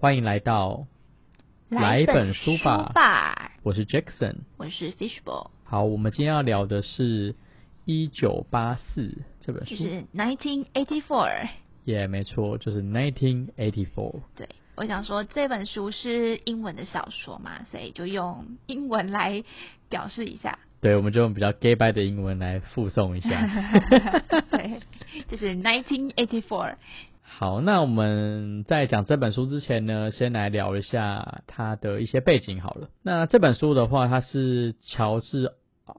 欢迎来到来本书书吧吧，我是 Jackson。我是 Fishball 好，我们今天要聊的是《一九八四》这本书，就是1984。也、没错，就是 Nineteen Eighty Four。对，我想说这本书是英文的小说嘛，所以就用英文来表示一下。对，我们就用比较 gay bye 的英文来附送一下。对，就是1984。好，那我们在讲这本书之前呢，先来聊一下它的一些背景好了。那这本书的话，它是乔治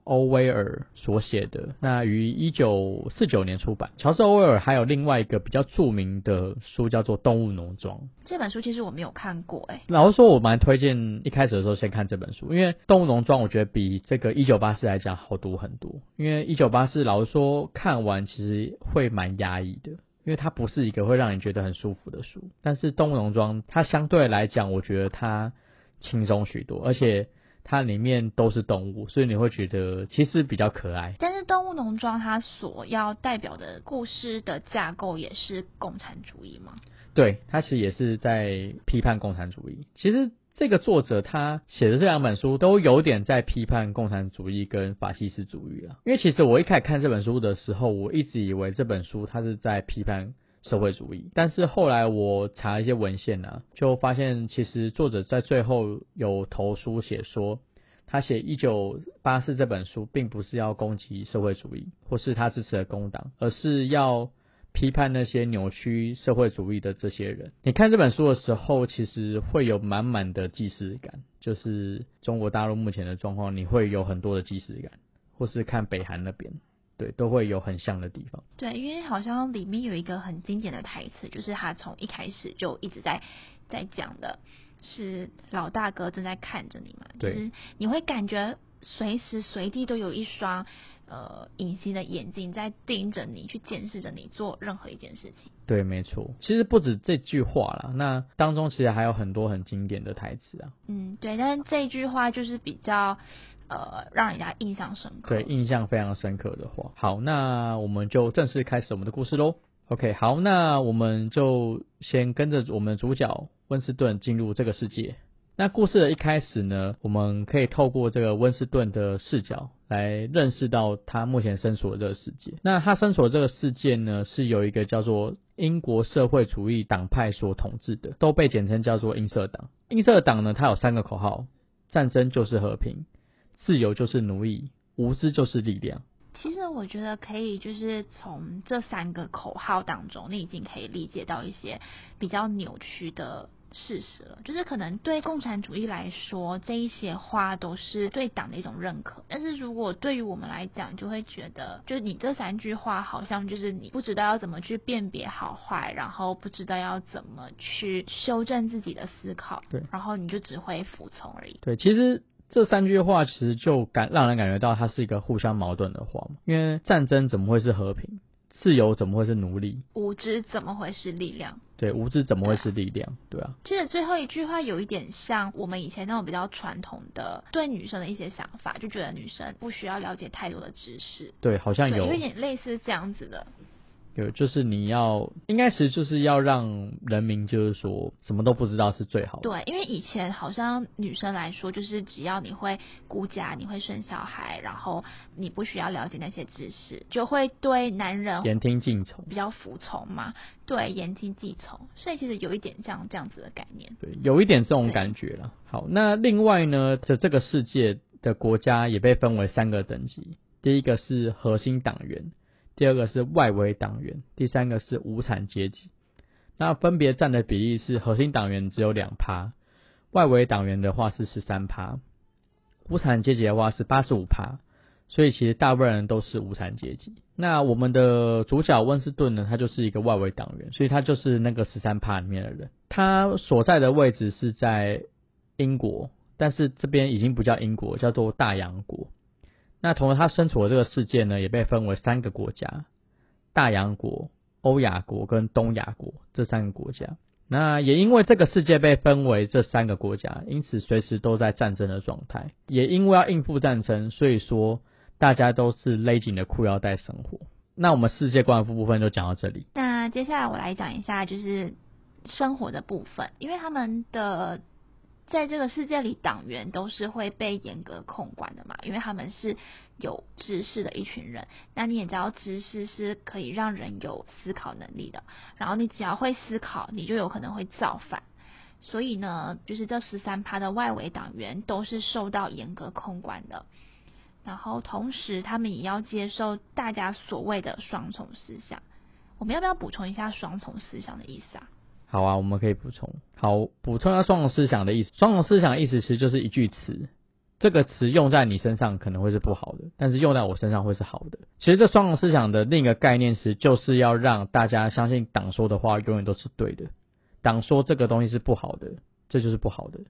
欧威尔所写的，那于一九四九年出版。乔治欧威尔还有另外一个比较著名的书叫做《动物农庄》。这本书其实我没有看过、哎，老实说，我蛮推荐一开始的时候先看这本书，因为《动物农庄》我觉得比这个《一九八四》来讲好读很多。因为《一九八四》老实说看完其实会蛮压抑的，因为它不是一个会让你觉得很舒服的书。但是《动物农庄》它相对来讲，我觉得它轻松许多，而且它里面都是动物，所以你会觉得其实比较可爱。但是《动物农庄》它所要代表的故事的架构也是共产主义吗？对，它其实也是在批判共产主义。其实这个作者他写的这两本书都有点在批判共产主义跟法西斯主义啊。因为其实我一开始看这本书的时候，我一直以为这本书它是在批判社会主义，但是后来我查一些文献啊，就发现其实作者在最后有投书写说。他写《一九八四》这本书，并不是要攻击社会主义或是他支持的工党，而是要批判那些扭曲社会主义的这些人。你看这本书的时候，其实会有满满的既视感，就是中国大陆目前的状况，你会有很多的既视感，或是看北韩那边，对，都会有很像的地方。对，因为好像里面有一个很经典的台词，就是他从一开始就一直在在讲的，是老大哥正在看着你嘛，就对是你会感觉随时随地都有一双呃隐形的眼睛在盯着你，去监视着你做任何一件事情。对，没错。其实不止这句话啦，那当中其实还有很多很经典的台词啊。嗯，对，但是这句话就是比较呃让人家印象深刻。对，印象非常深刻的话。好，那我们就正式开始我们的故事喽。OK，好，那我们就先跟着我们的主角温斯顿进入这个世界。那故事的一开始呢，我们可以透过这个温斯顿的视角来认识到他目前身处的这个世界。那他身处的这个世界呢，是由一个叫做英国社会主义党派所统治的，都被简称叫做英社党。英社党呢，它有三个口号：战争就是和平，自由就是奴役，无知就是力量。其实我觉得可以，就是从这三个口号当中，你已经可以理解到一些比较扭曲的事实了。就是可能对共产主义来说，这一些话都是对党的一种认可，但是如果对于我们来讲，就会觉得，就是你这三句话好像就是你不知道要怎么去辨别好坏，然后不知道要怎么去修正自己的思考，对然后你就只会服从而已。对，其实这三句话其实就感让人感觉到它是一个互相矛盾的话嘛。因为战争怎么会是和平？自由怎么会是奴隶？无知怎么会是力量？对，无知怎么会是力量？对啊，其实最后一句话有一点像我们以前那种比较传统的对女生的一些想法，就觉得女生不需要了解太多的知识，对，好像，有有一点类似这样子的。有，就是你要应该是就是要让人民就是说什么都不知道是最好的。对，因为以前好像女生来说，就是只要你会顾家，你会生小孩，然后你不需要了解那些知识，就会对男人言听计从。比较服从嘛。对，言听计从，所以其实有一点像这样子的概念。对，有一点这种感觉了。好，那另外呢，这这个世界的国家也被分为三个等级，第一个是核心党员，第二个是外围党员，第三个是无产阶级。那分别占的比例是核心党员只有两趴，外围党员的话是十三趴，无产阶级的话是八十五趴。所以其实大部分人都是无产阶级。那我们的主角温斯顿呢，他就是一个外围党员，所以他就是那个十三趴里面的人。他所在的位置是在英国，但是这边已经不叫英国，叫做大洋国。那同时他身处的这个世界呢，也被分为三个国家：大洋国、欧亚国跟东亚国这三个国家。那也因为这个世界被分为这三个国家，因此随时都在战争的状态。也因为要应付战争，所以说大家都是勒紧的裤腰带生活。那我们世界观的部分就讲到这里。那接下来我来讲一下，就是生活的部分，因为他们的在这个世界里，党员都是会被严格控管的嘛，因为他们是有知识的一群人。那你也知道，知识是可以让人有思考能力的，然后你只要会思考，你就有可能会造反。所以呢，就是这十三趴的外围党员都是受到严格控管的。然后同时，他们也要接受大家所谓的双重思想。我们要不要补充一下双重思想的意思啊？好啊，我们可以补充。好，补充一下双重思想的意思。双重思想的意思其实就是一句词，这个词用在你身上可能会是不好的，但是用在我身上会是好的。其实这双重思想的另一个概念是，就是要让大家相信党说的话永远都是对的。党说这个东西是不好的，这就是不好的；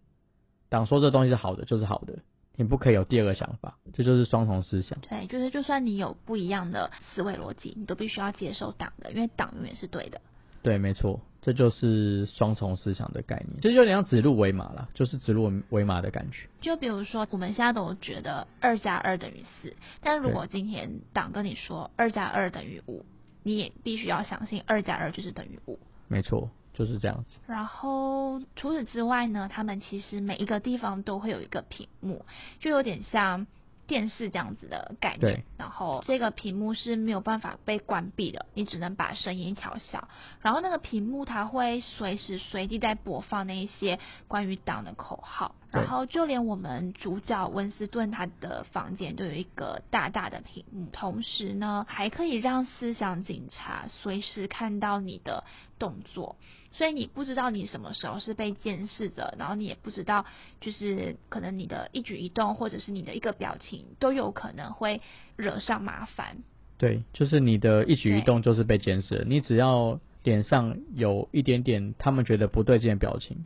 党说这东西是好的，就是好的。你不可以有第二个想法，这就是双重思想。对，就是就算你有不一样的思维逻辑，你都必须要接受党的，因为党永远是对的。对，没错，这就是双重思想的概念，其实有点像指鹿为马了，就是指鹿为马的感觉。就比如说，我们现在都觉得二加二等于四，但如果今天党跟你说二加二等于五，你也必须要相信二加二就是等于五。没错。就是这样子。然后除此之外呢，他们其实每一个地方都会有一个屏幕，就有点像电视这样子的概念。然后这个屏幕是没有办法被关闭的，你只能把声音调小。然后那个屏幕它会随时随地在播放那一些关于党的口号。然后就连我们主角温斯顿他的房间都有一个大大的屏幕，同时呢还可以让思想警察随时看到你的动作。所以你不知道你什么时候是被监视着，然后你也不知道，就是可能你的一举一动或者是你的一个表情都有可能会惹上麻烦。对，就是你的一举一动就是被监视，你只要脸上有一点点他们觉得不对劲的表情，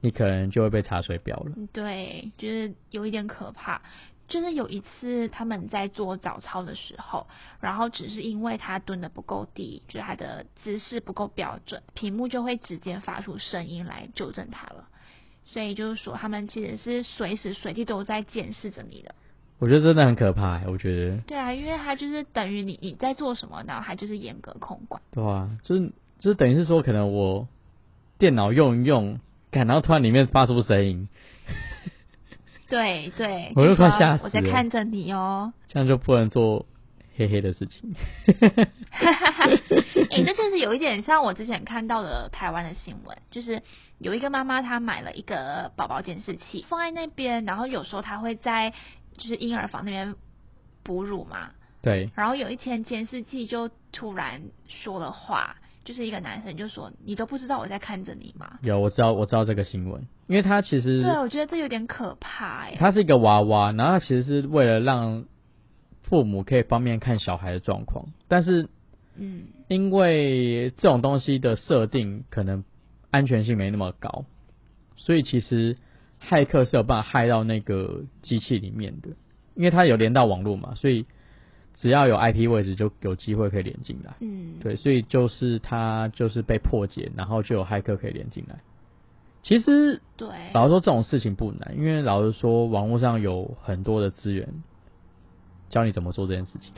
你可能就会被查水表了。对，就是有一点可怕。就是有一次他们在做早操的时候，然后只是因为他蹲的不够低，就是他的姿势不够标准，屏幕就会直接发出声音来纠正他了。所以就是说，他们其实是随时随地都在监视着你的。我觉得真的很可怕，我觉得。对啊，因为他就是等于你你在做什么，然后他就是严格控管。对啊，就是就是等于是说，可能我电脑用一用，然后突然里面发出声音。对对，我就快吓死我在看着你哦。这样就不能做黑黑的事情。哎，这就是有一点像我之前看到的台湾的新闻，就是有一个妈妈她买了一个宝宝监视器放在那边，然后有时候她会在就是婴儿房那边哺乳嘛。对。然后有一天监视器就突然说了话。就是一个男生就说：“你都不知道我在看着你吗？”有，我知道，我知道这个新闻，因为他其实对，我觉得这有点可怕哎。他是一个娃娃，然后其实是为了让父母可以方便看小孩的状况，但是嗯，因为这种东西的设定可能安全性没那么高，所以其实骇客是有办法害到那个机器里面的，因为它有连到网络嘛，所以。只要有 IP 位置就有机会可以连进来，嗯，对，所以就是它就是被破解，然后就有骇客可以连进来。其实，对，老实说这种事情不难，因为老实说网络上有很多的资源教你怎么做这件事情。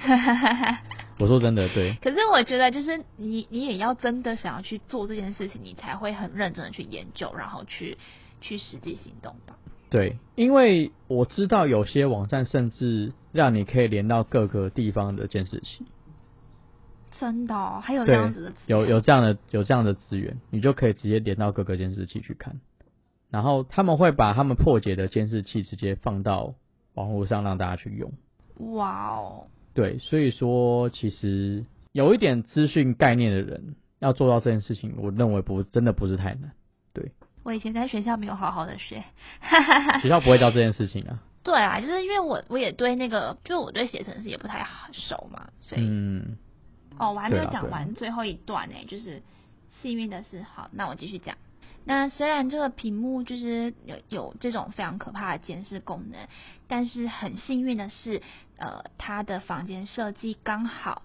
我说真的，对。可是我觉得就是你你也要真的想要去做这件事情，你才会很认真的去研究，然后去去实际行动吧。对，因为我知道有些网站甚至让你可以连到各个地方的监视器。真的，哦还有这样子的有有这样的有这样的资源，你就可以直接连到各个监视器去看。然后他们会把他们破解的监视器直接放到网络上让大家去用。哇哦！对，所以说其实有一点资讯概念的人要做到这件事情，我认为不真的不是太难。对。我以前在学校没有好好的学，学校不会教这件事情啊。对啊，就是因为我我也对那个，就是我对写程式也不太熟嘛，所以嗯，哦，我还没有讲完最后一段呢，就是幸运的是，好，那我继续讲。那虽然这个屏幕就是有有这种非常可怕的监视功能，但是很幸运的是，呃，他的房间设计刚好。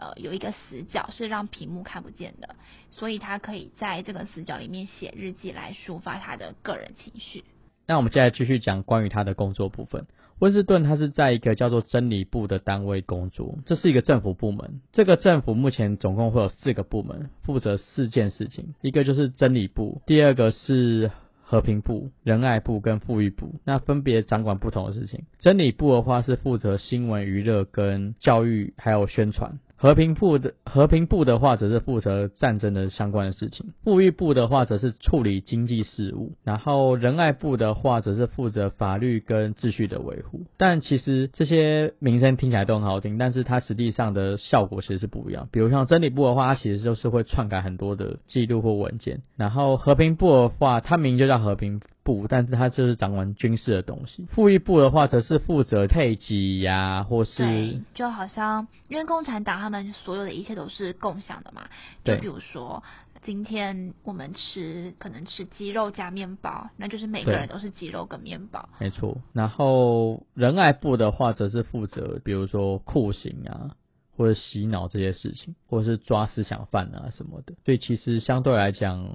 呃，有一个死角是让屏幕看不见的，所以他可以在这个死角里面写日记来抒发他的个人情绪。那我们接下来继续讲关于他的工作部分。温斯顿他是在一个叫做真理部的单位工作，这是一个政府部门。这个政府目前总共会有四个部门，负责四件事情，一个就是真理部，第二个是。和平部、仁爱部跟富裕部，那分别掌管不同的事情。真理部的话是负责新闻、娱乐跟教育，还有宣传。和平部的和平部的话，则是负责战争的相关的事情；富裕部的话，则是处理经济事务；然后仁爱部的话，则是负责法律跟秩序的维护。但其实这些名称听起来都很好听，但是它实际上的效果其实是不一样。比如像真理部的话，它其实就是会篡改很多的记录或文件；然后和平部的话，它名就叫和平。部，但是他就是掌管军事的东西。副一部的话，则是负责配给呀，或是就好像因为共产党他们所有的一切都是共享的嘛。就比如说，今天我们吃可能吃鸡肉加面包，那就是每个人都是鸡肉跟面包。没错。然后仁爱部的话，则是负责比如说酷刑啊，或者洗脑这些事情，或者是抓思想犯啊什么的。所以其实相对来讲。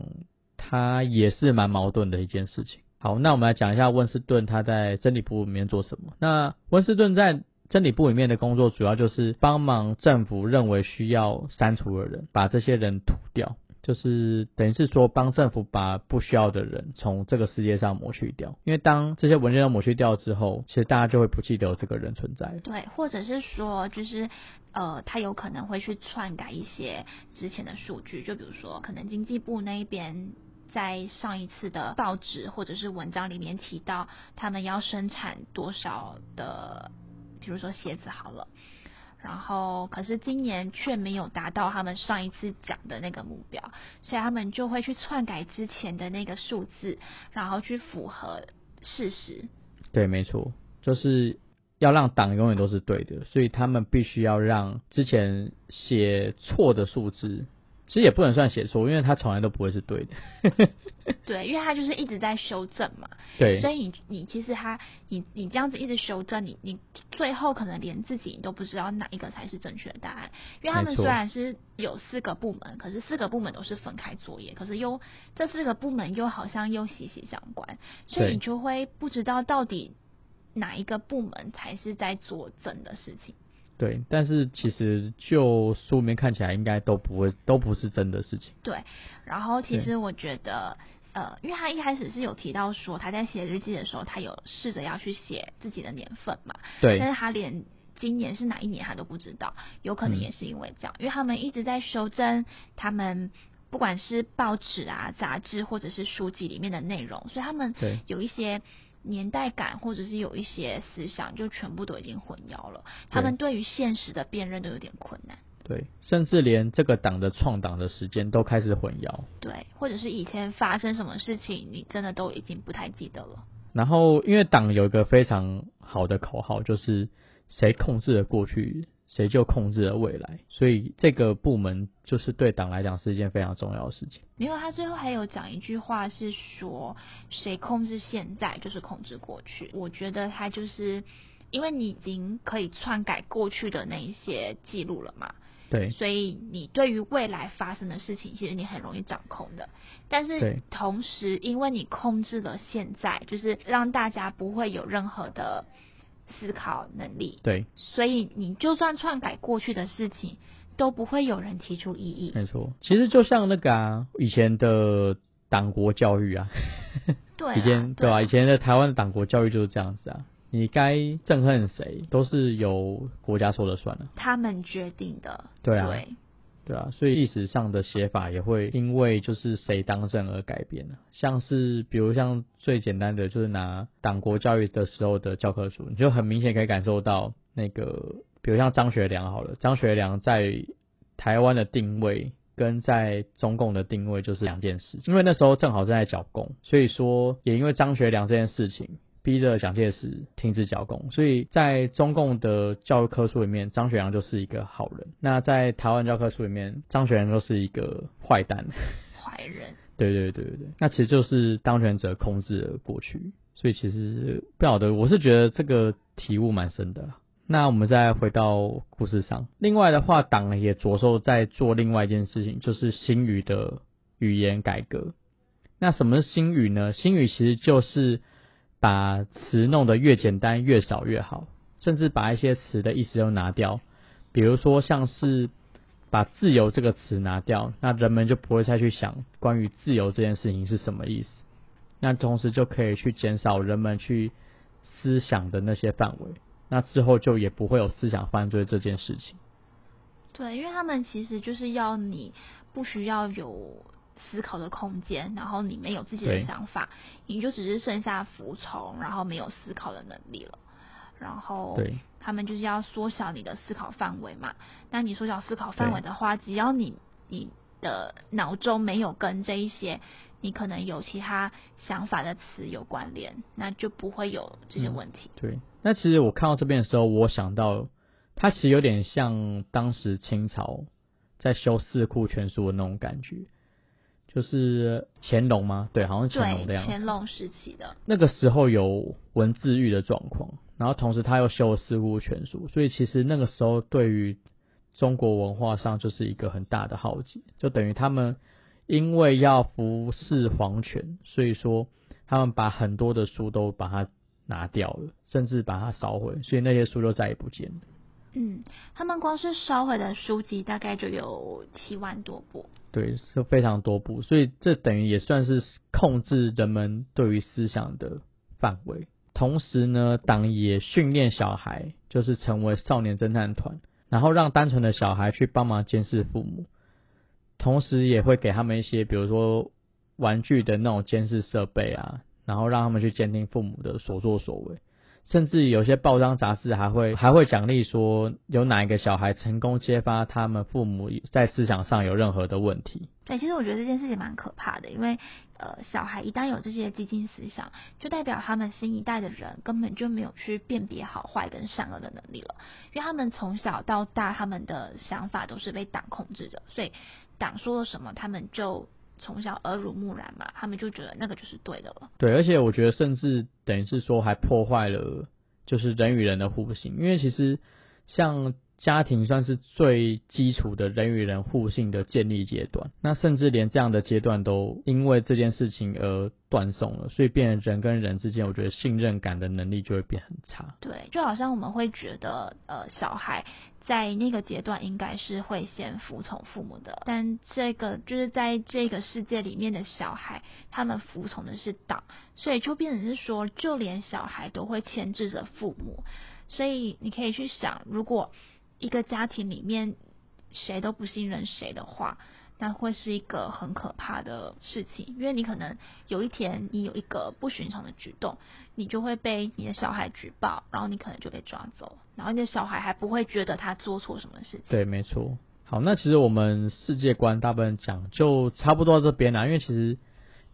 他也是蛮矛盾的一件事情。好，那我们来讲一下温斯顿他在真理部里面做什么。那温斯顿在真理部里面的工作，主要就是帮忙政府认为需要删除的人，把这些人涂掉。就是等于是说，帮政府把不需要的人从这个世界上抹去掉。因为当这些文件都抹去掉之后，其实大家就会不记得这个人存在。对，或者是说，就是呃，他有可能会去篡改一些之前的数据，就比如说，可能经济部那一边。在上一次的报纸或者是文章里面提到，他们要生产多少的，比如说鞋子好了，然后可是今年却没有达到他们上一次讲的那个目标，所以他们就会去篡改之前的那个数字，然后去符合事实。对，没错，就是要让党永远都是对的，所以他们必须要让之前写错的数字。其实也不能算写错，因为他从来都不会是对的。对，因为他就是一直在修正嘛。对。所以你你其实他你你这样子一直修正，你你最后可能连自己都不知道哪一个才是正确的答案。因为他们虽然是有四个部门，可是四个部门都是分开作业，可是又这四个部门又好像又息息相关，所以你就会不知道到底哪一个部门才是在做正的事情。对，但是其实就书里面看起来，应该都不会，都不是真的事情。对，然后其实我觉得，呃，因为他一开始是有提到说，他在写日记的时候，他有试着要去写自己的年份嘛。对。但是他连今年是哪一年他都不知道，有可能也是因为这样，因为他们一直在修正他们不管是报纸啊、杂志或者是书籍里面的内容，所以他们有一些。年代感，或者是有一些思想，就全部都已经混淆了。他们对于现实的辨认都有点困难。对，甚至连这个党的创党的时间都开始混淆。对，或者是以前发生什么事情，你真的都已经不太记得了。然后，因为党有一个非常好的口号，就是谁控制了过去。谁就控制了未来，所以这个部门就是对党来讲是一件非常重要的事情。没有，他最后还有讲一句话是说，谁控制现在就是控制过去。我觉得他就是因为你已经可以篡改过去的那一些记录了嘛，对，所以你对于未来发生的事情，其实你很容易掌控的。但是同时，因为你控制了现在，就是让大家不会有任何的。思考能力，对，所以你就算篡改过去的事情，都不会有人提出异议。没错，其实就像那个啊，以前的党国教育啊，对，以前对吧？以前的台湾的党国教育就是这样子啊，你该憎恨谁，都是由国家说了算了，他们决定的，对啊。对对啊，所以历史上的写法也会因为就是谁当政而改变了。像是比如像最简单的就是拿党国教育的时候的教科书，你就很明显可以感受到那个，比如像张学良好了，张学良在台湾的定位跟在中共的定位就是两件事。因为那时候正好正在剿共，所以说也因为张学良这件事情。逼着蒋介石停止剿共，所以在中共的教科书里面，张学良就是一个好人。那在台湾教科书里面，张学良就是一个坏蛋、坏人。对对对对对，那其实就是当权者控制了过去。所以其实不晓得，我是觉得这个体悟蛮深的。那我们再回到故事上，另外的话，党也着手在做另外一件事情，就是新语的语言改革。那什么是新语呢？新语其实就是。把词弄得越简单越少越好，甚至把一些词的意思都拿掉，比如说像是把自由这个词拿掉，那人们就不会再去想关于自由这件事情是什么意思。那同时就可以去减少人们去思想的那些范围，那之后就也不会有思想犯罪这件事情。对，因为他们其实就是要你不需要有思考的空间，然后你没有自己的想法，你就只是剩下服从，然后没有思考的能力了。然后，对，他们就是要缩小你的思考范围嘛。那你缩小思考范围的话，只要你你的脑中没有跟这一些。你可能有其他想法的词有关联，那就不会有这些问题。对，那其实我看到这边的时候，我想到它其实有点像当时清朝在修《四库全书》的那种感觉，就是乾隆吗？对，好像是乾隆的样子。乾隆时期的那个时候有文字狱的状况，然后同时他又修了《四库全书》，所以其实那个时候对于中国文化上就是一个很大的浩劫，就等于他们。因为要服侍皇权，所以说他们把很多的书都把它拿掉了，甚至把它烧毁，所以那些书就再也不见了。嗯，他们光是烧毁的书籍大概就有七万多部。对，是非常多部，所以这等于也算是控制人们对于思想的范围。同时呢，党也训练小孩，就是成为少年侦探团，然后让单纯的小孩去帮忙监视父母。同时也会给他们一些，比如说玩具的那种监视设备啊，然后让他们去监听父母的所作所为，甚至有些报章杂志还会还会奖励说有哪一个小孩成功揭发他们父母在思想上有任何的问题。对，其实我觉得这件事情蛮可怕的，因为呃，小孩一旦有这些激进思想，就代表他们新一代的人根本就没有去辨别好坏跟善恶的能力了，因为他们从小到大他们的想法都是被党控制着，所以。党说了什么，他们就从小耳濡目染嘛，他们就觉得那个就是对的了。对，而且我觉得甚至等于是说还破坏了就是人与人的互信，因为其实像家庭算是最基础的人与人互信的建立阶段，那甚至连这样的阶段都因为这件事情而断送了，所以变人跟人之间，我觉得信任感的能力就会变很差。对，就好像我们会觉得呃小孩。在那个阶段，应该是会先服从父母的，但这个就是在这个世界里面的小孩，他们服从的是党，所以就变成是说，就连小孩都会牵制着父母。所以你可以去想，如果一个家庭里面谁都不信任谁的话。那会是一个很可怕的事情，因为你可能有一天你有一个不寻常的举动，你就会被你的小孩举报，然后你可能就被抓走，然后你的小孩还不会觉得他做错什么事情。对，没错。好，那其实我们世界观大部分讲就差不多这边啦，因为其实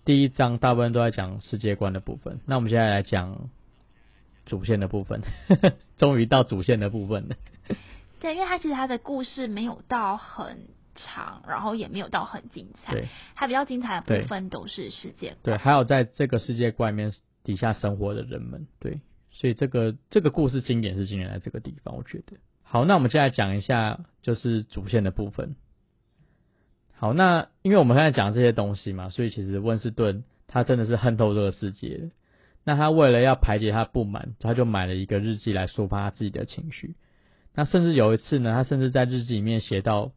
第一章大部分都在讲世界观的部分，那我们现在来讲主线的部分，终于到主线的部分了。对，因为他其实他的故事没有到很。长，然后也没有到很精彩。对，它比较精彩的部分都是世界。对，还有在这个世界观里面底下生活的人们。对，所以这个这个故事经典是经典在这个地方，我觉得。好，那我们接下来讲一下就是主线的部分。好，那因为我们刚才讲这些东西嘛，所以其实温斯顿他真的是恨透这个世界。那他为了要排解他不满，他就买了一个日记来抒发他自己的情绪。那甚至有一次呢，他甚至在日记里面写到。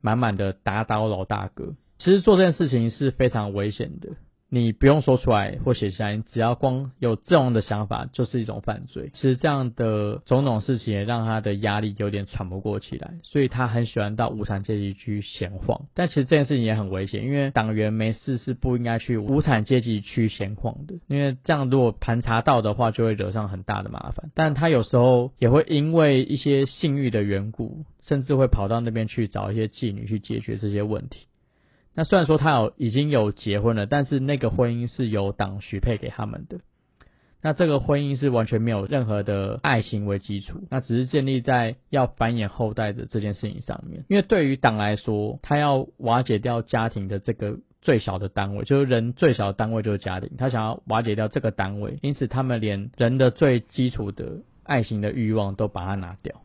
满满的打倒老大哥，其实做这件事情是非常危险的。你不用说出来或写下来，只要光有这样的想法，就是一种犯罪。其实这样的种种事情也让他的压力有点喘不过气来，所以他很喜欢到无产阶级去闲晃。但其实这件事情也很危险，因为党员没事是不应该去无产阶级去闲晃的，因为这样如果盘查到的话，就会惹上很大的麻烦。但他有时候也会因为一些性欲的缘故，甚至会跑到那边去找一些妓女去解决这些问题。那虽然说他有已经有结婚了，但是那个婚姻是由党许配给他们的。那这个婚姻是完全没有任何的爱情为基础，那只是建立在要繁衍后代的这件事情上面。因为对于党来说，他要瓦解掉家庭的这个最小的单位，就是人最小的单位就是家庭，他想要瓦解掉这个单位，因此他们连人的最基础的爱情的欲望都把它拿掉。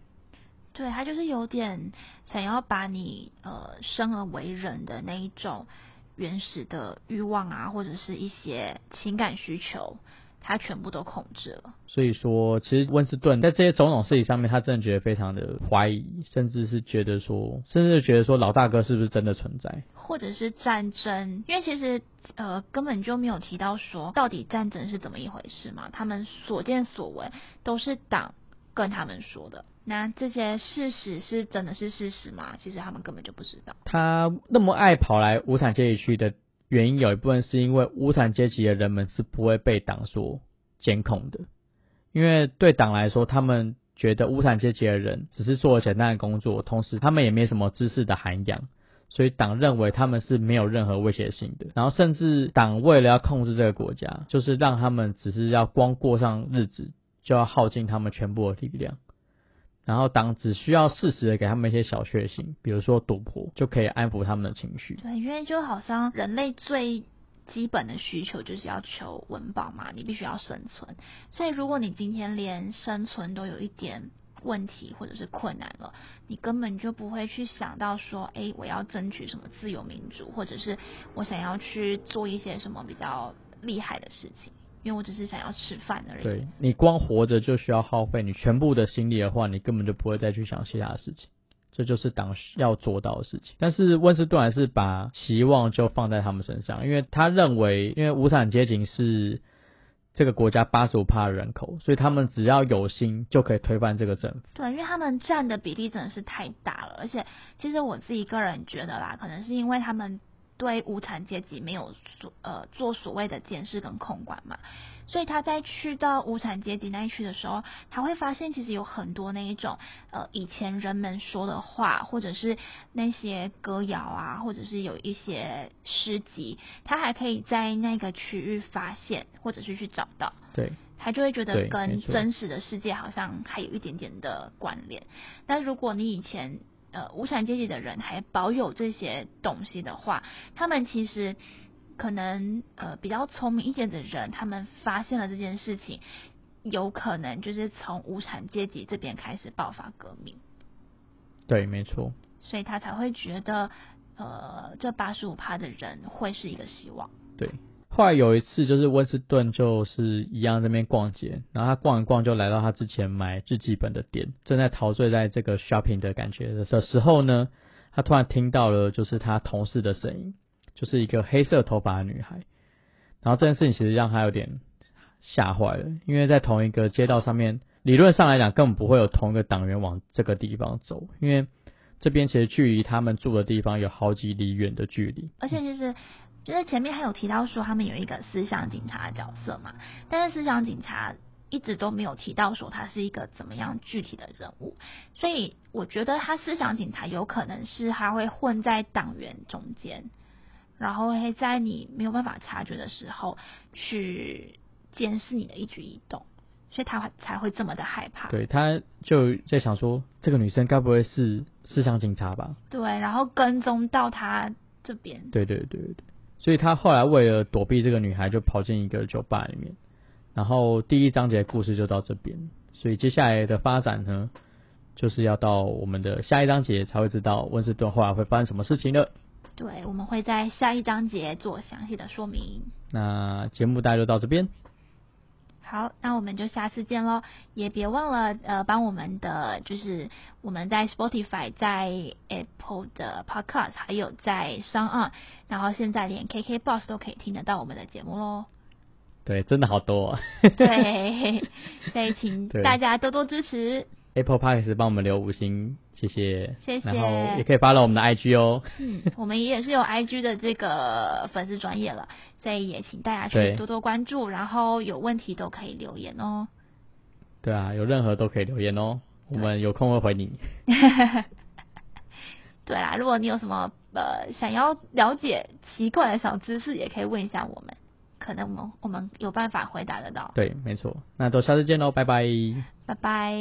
对他就是有点想要把你呃生而为人的那一种原始的欲望啊，或者是一些情感需求，他全部都控制了。所以说，其实温斯顿在这些种种事情上面，他真的觉得非常的怀疑，甚至是觉得说，甚至觉得说老大哥是不是真的存在，或者是战争，因为其实呃根本就没有提到说到底战争是怎么一回事嘛，他们所见所闻都是党跟他们说的，那这些事实是真的是事实吗？其实他们根本就不知道。他那么爱跑来无产阶级区的原因，有一部分是因为无产阶级的人们是不会被党所监控的。因为对党来说，他们觉得无产阶级的人只是做简单的工作，同时他们也没什么知识的涵养，所以党认为他们是没有任何威胁性的。然后甚至党为了要控制这个国家，就是让他们只是要光过上日子，就要耗尽他们全部的力量。然后党只需要适时的给他们一些小确幸，比如说赌博，就可以安抚他们的情绪。对，因为就好像人类最。基本的需求就是要求温饱嘛，你必须要生存。所以如果你今天连生存都有一点问题或者是困难了，你根本就不会去想到说，哎，我要争取什么自由民主，或者是我想要去做一些什么比较厉害的事情，因为我只是想要吃饭而已。对你光活着就需要耗费你全部的心力的话，你根本就不会再去想其他的事情。这就是党要做到的事情，但是温斯顿还是把期望就放在他们身上，因为他认为，因为无产阶级是这个国家八十五趴的人口，所以他们只要有心就可以推翻这个政府。对，因为他们占的比例真的是太大了，而且其实我自己个人觉得啦，可能是因为他们对无产阶级没有所呃做所谓的监视跟控管嘛。所以他在去到无产阶级那一区的时候，他会发现其实有很多那一种呃以前人们说的话，或者是那些歌谣啊，或者是有一些诗集，他还可以在那个区域发现，或者是去找到。对，他就会觉得跟真实的世界好像还有一点点的关联。那如果你以前呃无产阶级的人还保有这些东西的话，他们其实。可能呃比较聪明一点的人，他们发现了这件事情，有可能就是从无产阶级这边开始爆发革命。对，没错。所以他才会觉得，呃，这八十五趴的人会是一个希望。对。后来有一次，就是温斯顿就是一样那边逛街，然后他逛一逛就来到他之前买日记本的店，正在陶醉在这个 shopping 的感觉的时候呢，他突然听到了就是他同事的声音。就是一个黑色头发的女孩，然后这件事情其实让他有点吓坏了，因为在同一个街道上面，理论上来讲根本不会有同一个党员往这个地方走，因为这边其实距离他们住的地方有好几里远的距离。而且其实就是前面还有提到说他们有一个思想警察的角色嘛，但是思想警察一直都没有提到说他是一个怎么样具体的人物，所以我觉得他思想警察有可能是他会混在党员中间。然后会在你没有办法察觉的时候去监视你的一举一动，所以他才会这么的害怕。对，他就在想说，这个女生该不会是思想警察吧？对，然后跟踪到他这边。对对对对对，所以他后来为了躲避这个女孩，就跑进一个酒吧里面。然后第一章节故事就到这边，所以接下来的发展呢，就是要到我们的下一章节才会知道温斯顿后来会发生什么事情了。对，我们会在下一章节做详细的说明。那节目大家就到这边。好，那我们就下次见喽！也别忘了呃，帮我们的就是我们在 Spotify、在 Apple 的 Podcast，还有在 s o n 然后现在连 KK Boss 都可以听得到我们的节目喽。对，真的好多。对，所以请大家多多支持。Apple Podcast 帮我们留五星。谢谢，谢谢。然后也可以发到我们的 IG 哦。嗯，我们也是有 IG 的这个粉丝专业了，所以也请大家去多多关注，然后有问题都可以留言哦。对啊，有任何都可以留言哦，我们有空会回你。对啦，如果你有什么呃想要了解奇怪的小知识，也可以问一下我们，可能我们我们有办法回答得到。对，没错。那都下次见喽，拜拜。拜拜。